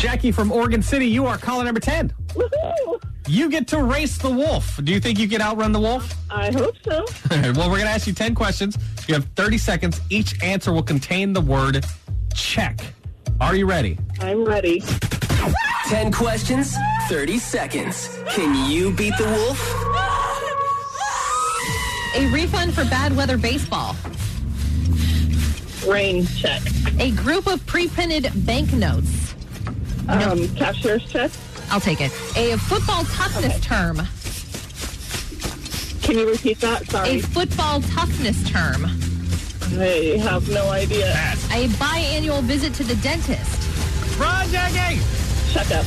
Jackie from Oregon City, you are caller number 10. Woohoo! You get to race the wolf. Do you think you can outrun the wolf? I hope so. well, we're going to ask you 10 questions. You have 30 seconds. Each answer will contain the word check. Are you ready? I'm ready. 10 questions, 30 seconds. Can you beat the wolf? A refund for bad weather baseball. Rain check. A group of pre-printed banknotes. Um, cashier's check. I'll take it. A football toughness term. Can you repeat that? Sorry. A football toughness term. I have no idea. A biannual visit to the dentist. Run, Jackie! Check up.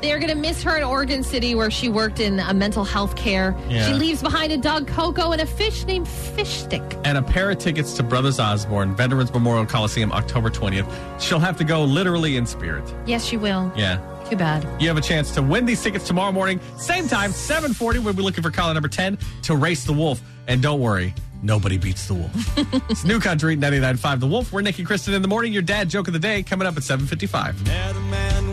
They're going to miss her in Oregon City where she worked in uh, mental health care. Yeah. She leaves behind a dog, Coco, and a fish named Fish Stick. and a pair of tickets to Brothers Osborne, Veterans Memorial Coliseum, October 20th. She'll have to go literally in spirit. Yes, she will. Yeah. Too bad. You have a chance to win these tickets tomorrow morning, same time, 740. We'll be looking for caller number 10 to race the wolf. And don't worry, nobody beats the wolf. it's New Country 99.5 The Wolf. We're Nick and Kristen in the morning. Your dad joke of the day coming up at 755.